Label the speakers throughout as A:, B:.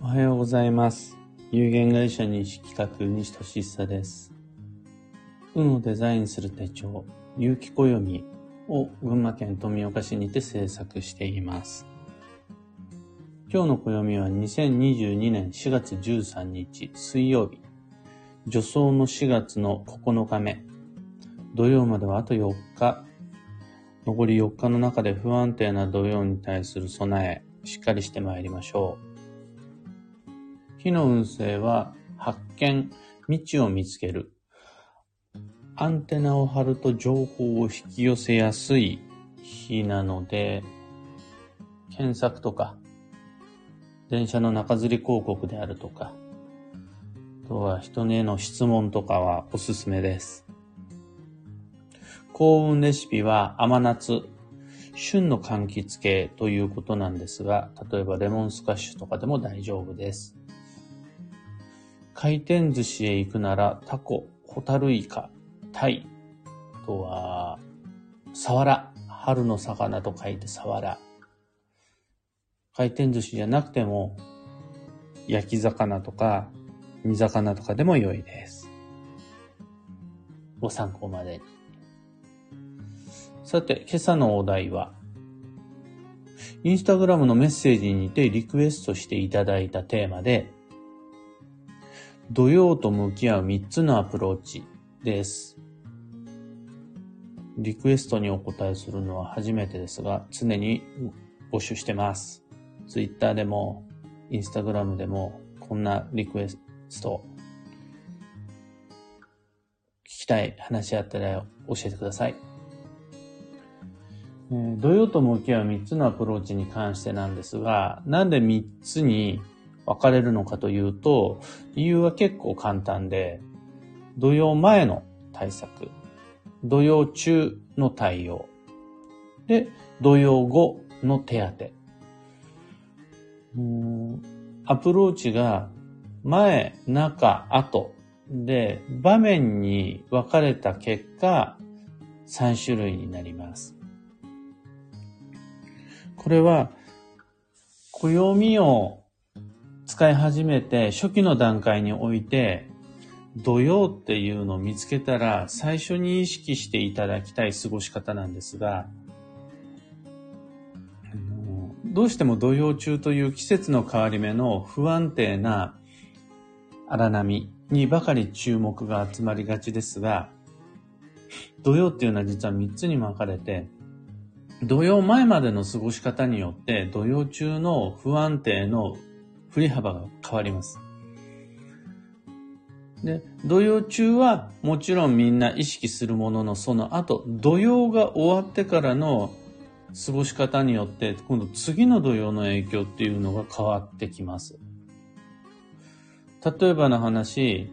A: おはようございます。有限会社西企画西俊久です。運をデザインする手帳、有機暦を群馬県富岡市にて制作しています。今日の暦は2022年4月13日水曜日。助走の4月の9日目。土曜まではあと4日。残り4日の中で不安定な土曜に対する備え、しっかりしてまいりましょう。日の運勢は、発見、道を見つける。アンテナを張ると情報を引き寄せやすい日なので、検索とか、電車の中吊り広告であるとか、あとは人への質問とかはおすすめです。幸運レシピは甘夏、旬の柑橘系ということなんですが、例えばレモンスカッシュとかでも大丈夫です。回転寿司へ行くならタコ、ホタルイカ、タイ、あとは、サワラ、春の魚と書いてサワラ。回転寿司じゃなくても、焼き魚とか煮魚とかでも良いです。ご参考までに。さて、今朝のお題は、インスタグラムのメッセージにてリクエストしていただいたテーマで、土曜と向き合う3つのアプローチです。リクエストにお答えするのは初めてですが、常に募集してます。ツイッターでも、インスタグラムでも、こんなリクエスト、聞きたい話あったら教えてください。えー土曜と向き合う3つのアプローチに関してなんですが、なんで3つに分かれるのかというと、理由は結構簡単で、土曜前の対策、土曜中の対応、で、土曜後の手当。アプローチが前、中、後で場面に分かれた結果、3種類になります。これは、暦を使い始めて初期の段階において、土曜っていうのを見つけたら最初に意識していただきたい過ごし方なんですが、どうしても土曜中という季節の変わり目の不安定な荒波にばかり注目が集まりがちですが、土曜っていうのは実は3つに分かれて、土曜前までの過ごし方によって土曜中の不安定の振り幅が変わります。で、土曜中はもちろんみんな意識するもののその後、土曜が終わってからの過ごし方によって今度次の土曜の影響っていうのが変わってきます。例えばの話、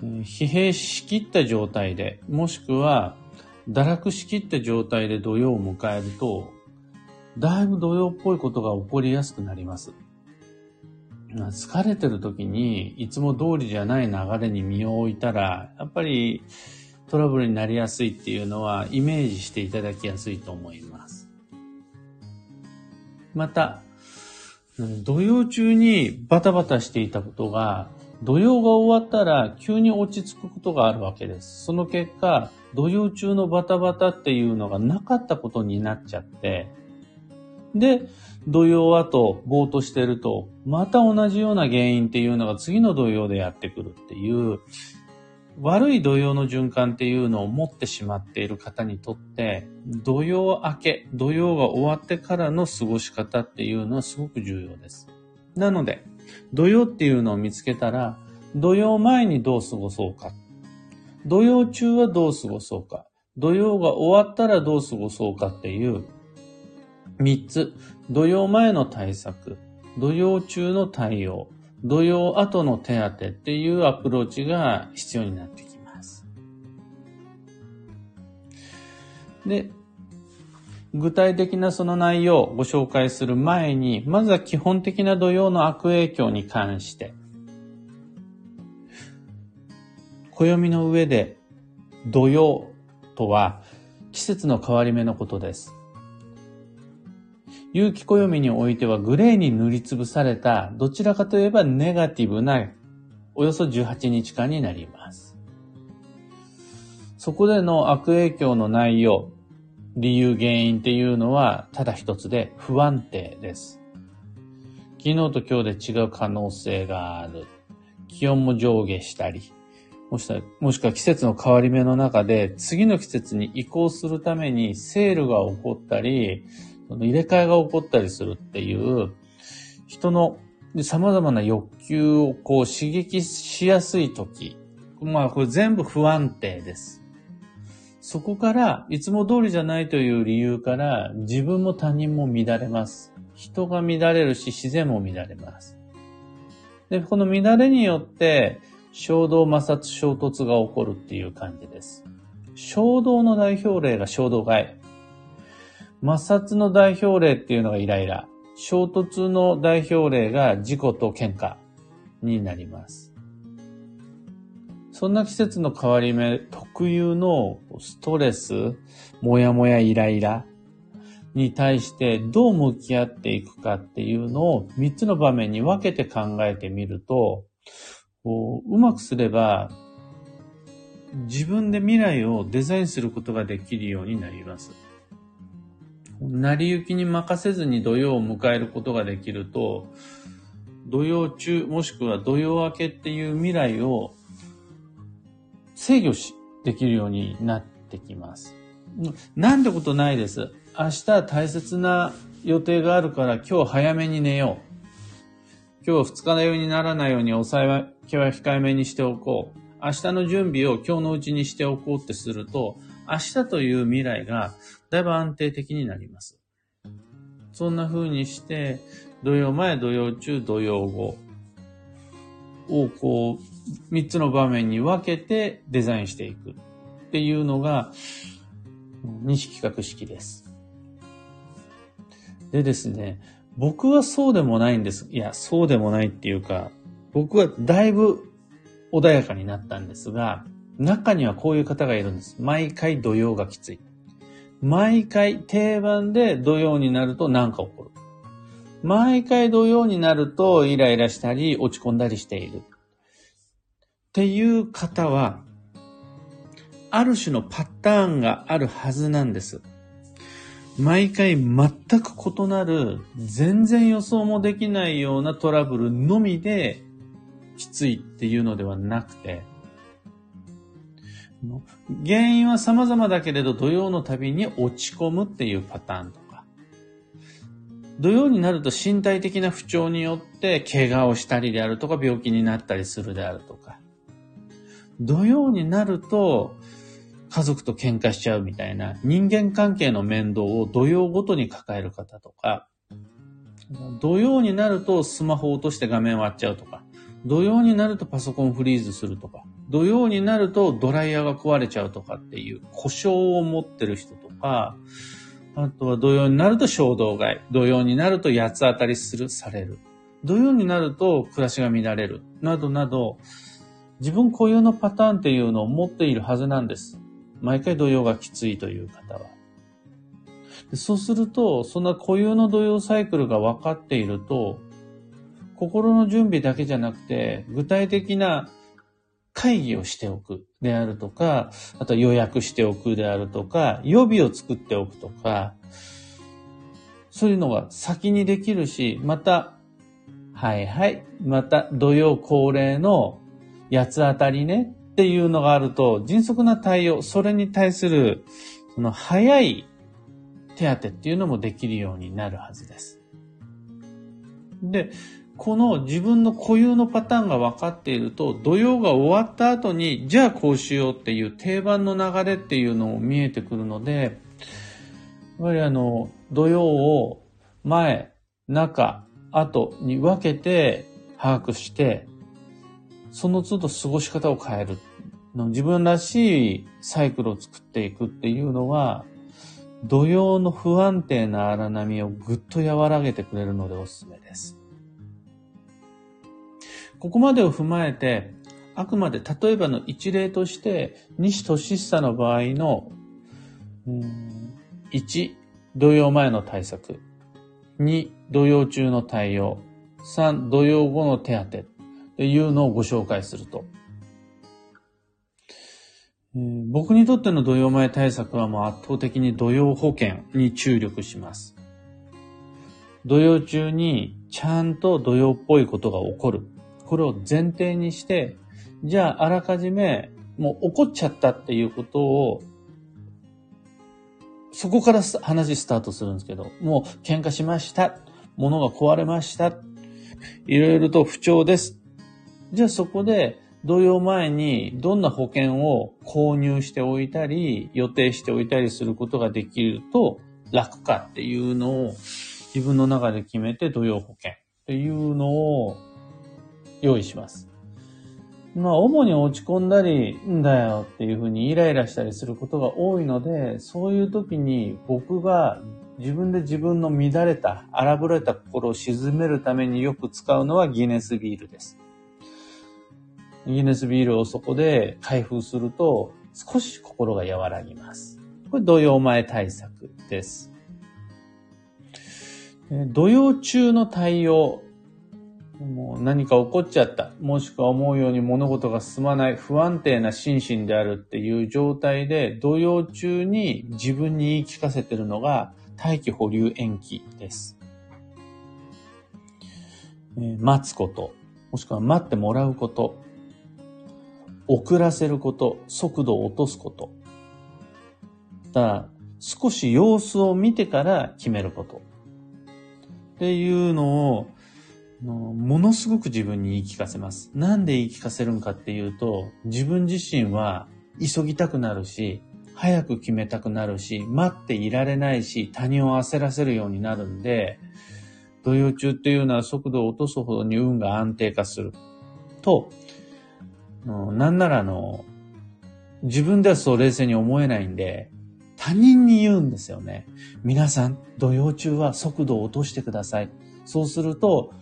A: 疲弊しきった状態で、もしくは堕落しきった状態で土曜を迎えると、だいぶ土曜っぽいことが起こりやすくなります。疲れてる時にいつも通りじゃない流れに身を置いたら、やっぱりトラブルになりやすいっていうのはイメージしていただきやすいと思います。また、土曜中にバタバタしていたことが、土曜が終わったら急に落ち着くことがあるわけです。その結果、土曜中のバタバタっていうのがなかったことになっちゃって、で、土曜後、ぼーっとしてると、また同じような原因っていうのが次の土曜でやってくるっていう、悪い土曜の循環っていうのを持ってしまっている方にとって、土曜明け、土曜が終わってからの過ごし方っていうのはすごく重要です。なので、土曜っていうのを見つけたら、土曜前にどう過ごそうか。土曜中はどう過ごそうか。土曜が終わったらどう過ごそうかっていう、三つ。土曜前の対策、土曜中の対応、土曜後の手当っていうアプローチが必要になってきます。で、具体的なその内容をご紹介する前に、まずは基本的な土曜の悪影響に関して、暦の上で土曜とは季節の変わり目のことです。有機暦においてはグレーに塗りつぶされた、どちらかといえばネガティブな、およそ18日間になります。そこでの悪影響の内容、理由原因っていうのは、ただ一つで不安定です。昨日と今日で違う可能性がある。気温も上下したり、もしもしくは季節の変わり目の中で次の季節に移行するためにセールが起こったり、入れ替えが起こったりするっていう人の様々な欲求をこう刺激しやすい時。まあこれ全部不安定です。そこからいつも通りじゃないという理由から自分も他人も乱れます。人が乱れるし自然も乱れます。で、この乱れによって衝動摩擦衝突が起こるっていう感じです。衝動の代表例が衝動買い。摩擦の代表例っていうのがイライラ。衝突の代表例が事故と喧嘩になります。そんな季節の変わり目特有のストレス、もやもやイライラに対してどう向き合っていくかっていうのを3つの場面に分けて考えてみると、うまくすれば自分で未来をデザインすることができるようになります。成り行きに任せずに土曜を迎えることができると、土曜中、もしくは土曜明けっていう未来を制御し、できるようになってきます。なんてことないです。明日大切な予定があるから今日早めに寝よう。今日二日のようにならないように抑え気は控えめにしておこう。明日の準備を今日のうちにしておこうってすると、明日という未来がだいぶ安定的になります。そんな風にして、土曜前、土曜中、土曜後をこう、三つの場面に分けてデザインしていくっていうのが、西企画式です。でですね、僕はそうでもないんです。いや、そうでもないっていうか、僕はだいぶ穏やかになったんですが、中にはこういう方がいるんです。毎回土曜がきつい。毎回定番で土曜になると何か起こる。毎回土曜になるとイライラしたり落ち込んだりしている。っていう方は、ある種のパターンがあるはずなんです。毎回全く異なる、全然予想もできないようなトラブルのみできついっていうのではなくて、原因は様々だけれど、土曜のたびに落ち込むっていうパターンとか、土曜になると身体的な不調によって怪我をしたりであるとか、病気になったりするであるとか、土曜になると家族と喧嘩しちゃうみたいな人間関係の面倒を土曜ごとに抱える方とか、土曜になるとスマホ落として画面割っちゃうとか、土曜になるとパソコンフリーズするとか、土曜になるとドライヤーが壊れちゃうとかっていう故障を持ってる人とか、あとは土曜になると衝動買い、土曜になると八つ当たりする、される。土曜になると暮らしが乱れる。などなど、自分固有のパターンっていうのを持っているはずなんです。毎回土曜がきついという方は。そうすると、そんな固有の土曜サイクルが分かっていると、心の準備だけじゃなくて、具体的な会議をしておくであるとか、あとは予約しておくであるとか、予備を作っておくとか、そういうのが先にできるし、また、はいはい、また土曜恒例の八つ当たりねっていうのがあると、迅速な対応、それに対する、その早い手当っていうのもできるようになるはずです。で、この自分の固有のパターンが分かっていると、土曜が終わった後に、じゃあこうしようっていう定番の流れっていうのも見えてくるので、やっぱりあの、土曜を前、中、後に分けて把握して、その都度過ごし方を変える。自分らしいサイクルを作っていくっていうのは、土曜の不安定な荒波をぐっと和らげてくれるのでおすすめです。ここまでを踏まえて、あくまで例えばの一例として、西俊久の場合の、1、土曜前の対策。2、土曜中の対応。3、土曜後の手当っていうのをご紹介すると。僕にとっての土曜前対策はもう圧倒的に土曜保険に注力します。土曜中にちゃんと土曜っぽいことが起こる。これを前提にして、じゃああらかじめもう起こっちゃったっていうことを、そこから話スタートするんですけど、もう喧嘩しました。物が壊れました。いろいろと不調です。じゃあそこで土曜前にどんな保険を購入しておいたり、予定しておいたりすることができると楽かっていうのを自分の中で決めて土曜保険っていうのを用意します。まあ、主に落ち込んだり、んだよっていうふうにイライラしたりすることが多いので、そういう時に僕が自分で自分の乱れた、荒ぶれた心を鎮めるためによく使うのはギネスビールです。ギネスビールをそこで開封すると少し心が和らぎます。これ土曜前対策です。土曜中の対応。もう何か起こっちゃった。もしくは思うように物事が進まない。不安定な心身であるっていう状態で、土曜中に自分に言い聞かせてるのが、待機保留延期です。えー待つこと。もしくは待ってもらうこと。遅らせること。速度を落とすこと。ただ少し様子を見てから決めること。っていうのを、のものすごく自分に言い聞かせます。なんで言い聞かせるんかっていうと、自分自身は急ぎたくなるし、早く決めたくなるし、待っていられないし、他人を焦らせるようになるんで、土曜中っていうのは速度を落とすほどに運が安定化する。と、なんならあの、自分ではそう冷静に思えないんで、他人に言うんですよね。皆さん、土曜中は速度を落としてください。そうすると、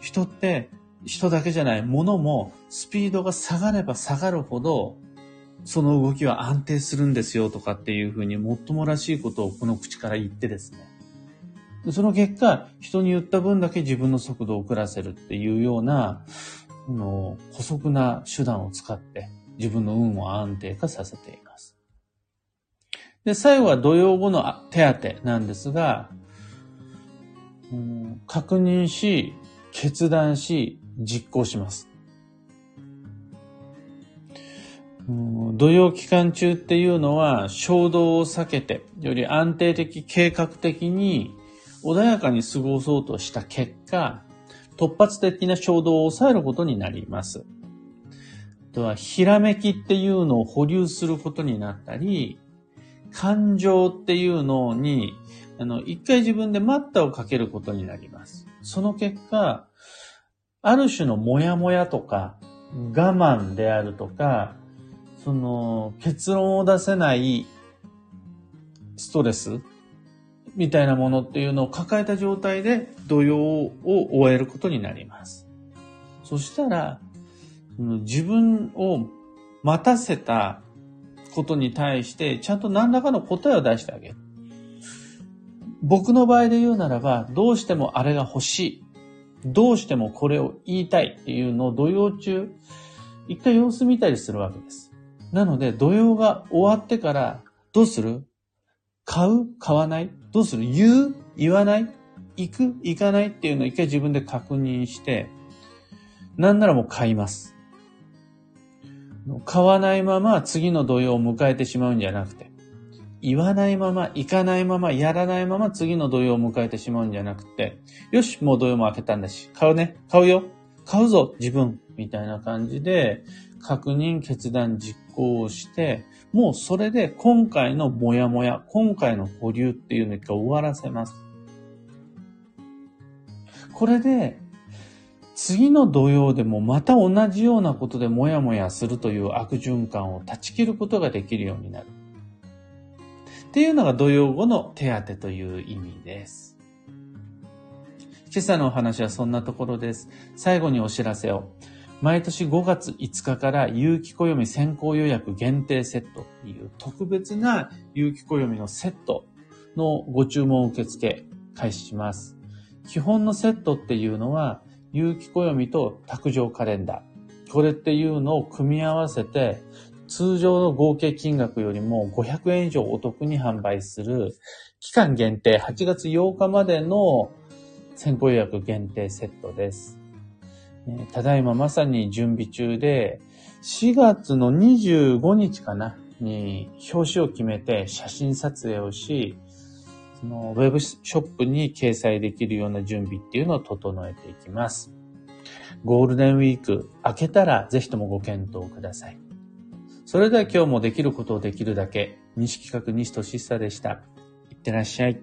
A: 人って、人だけじゃない、物もスピードが下がれば下がるほど、その動きは安定するんですよとかっていうふうにもっともらしいことをこの口から言ってですね。その結果、人に言った分だけ自分の速度を遅らせるっていうような、あの、補足な手段を使って自分の運を安定化させています。で、最後は土曜後の手当なんですが、うん確認し、決断し、実行します。土曜期間中っていうのは衝動を避けて、より安定的、計画的に穏やかに過ごそうとした結果、突発的な衝動を抑えることになります。あとは、ひらめきっていうのを保留することになったり、感情っていうのに、あの、一回自分で待ったをかけることになります。その結果、ある種のモヤモヤとか、我慢であるとか、その、結論を出せないストレスみたいなものっていうのを抱えた状態で土曜を終えることになります。そしたら、自分を待たせたことに対して、ちゃんと何らかの答えを出してあげる。僕の場合で言うならば、どうしてもあれが欲しい。どうしてもこれを言いたいっていうのを土曜中、一回様子見たりするわけです。なので、土曜が終わってから、どうする？買う？買わない？どうする？言う？言わない？行く？行かない？っていうのを一回自分で確認して、なんならもう買います。買わないまま次の土曜を迎えてしまうんじゃなくて、言わないまま、行かないまま、やらないまま次の土曜を迎えてしまうんじゃなくて、よし、もう土曜も開けたんだし、買うね、買うよ、買うぞ、自分、みたいな感じで、確認、決断、実行をして、もうそれで今回のモヤモヤ、今回の保留っていうのを終わらせます。これで、次の土曜でもまた同じようなことでモヤモヤするという悪循環を断ち切ることができるようになる。っていうのが土曜後の手当という意味です。今朝のお話はそんなところです。最後にお知らせを。毎年5月5日から有機暦先行予約限定セットっていう特別な有機暦のセットのご注文受付開始します。基本のセットっていうのは、有機暦と卓上カレンダー。これっていうのを組み合わせて、通常の合計金額よりも500円以上お得に販売する、期間限定8月8日までの先行予約限定セットです。ただいままさに準備中で、4月の25日かなに表紙を決めて写真撮影をし、そのウェブショップに掲載できるような準備っていうのを整えていきます。ゴールデンウィーク明けたらぜひともご検討ください。それでは今日もできることをできるだけ、西企画西俊久でした。いってらっしゃい。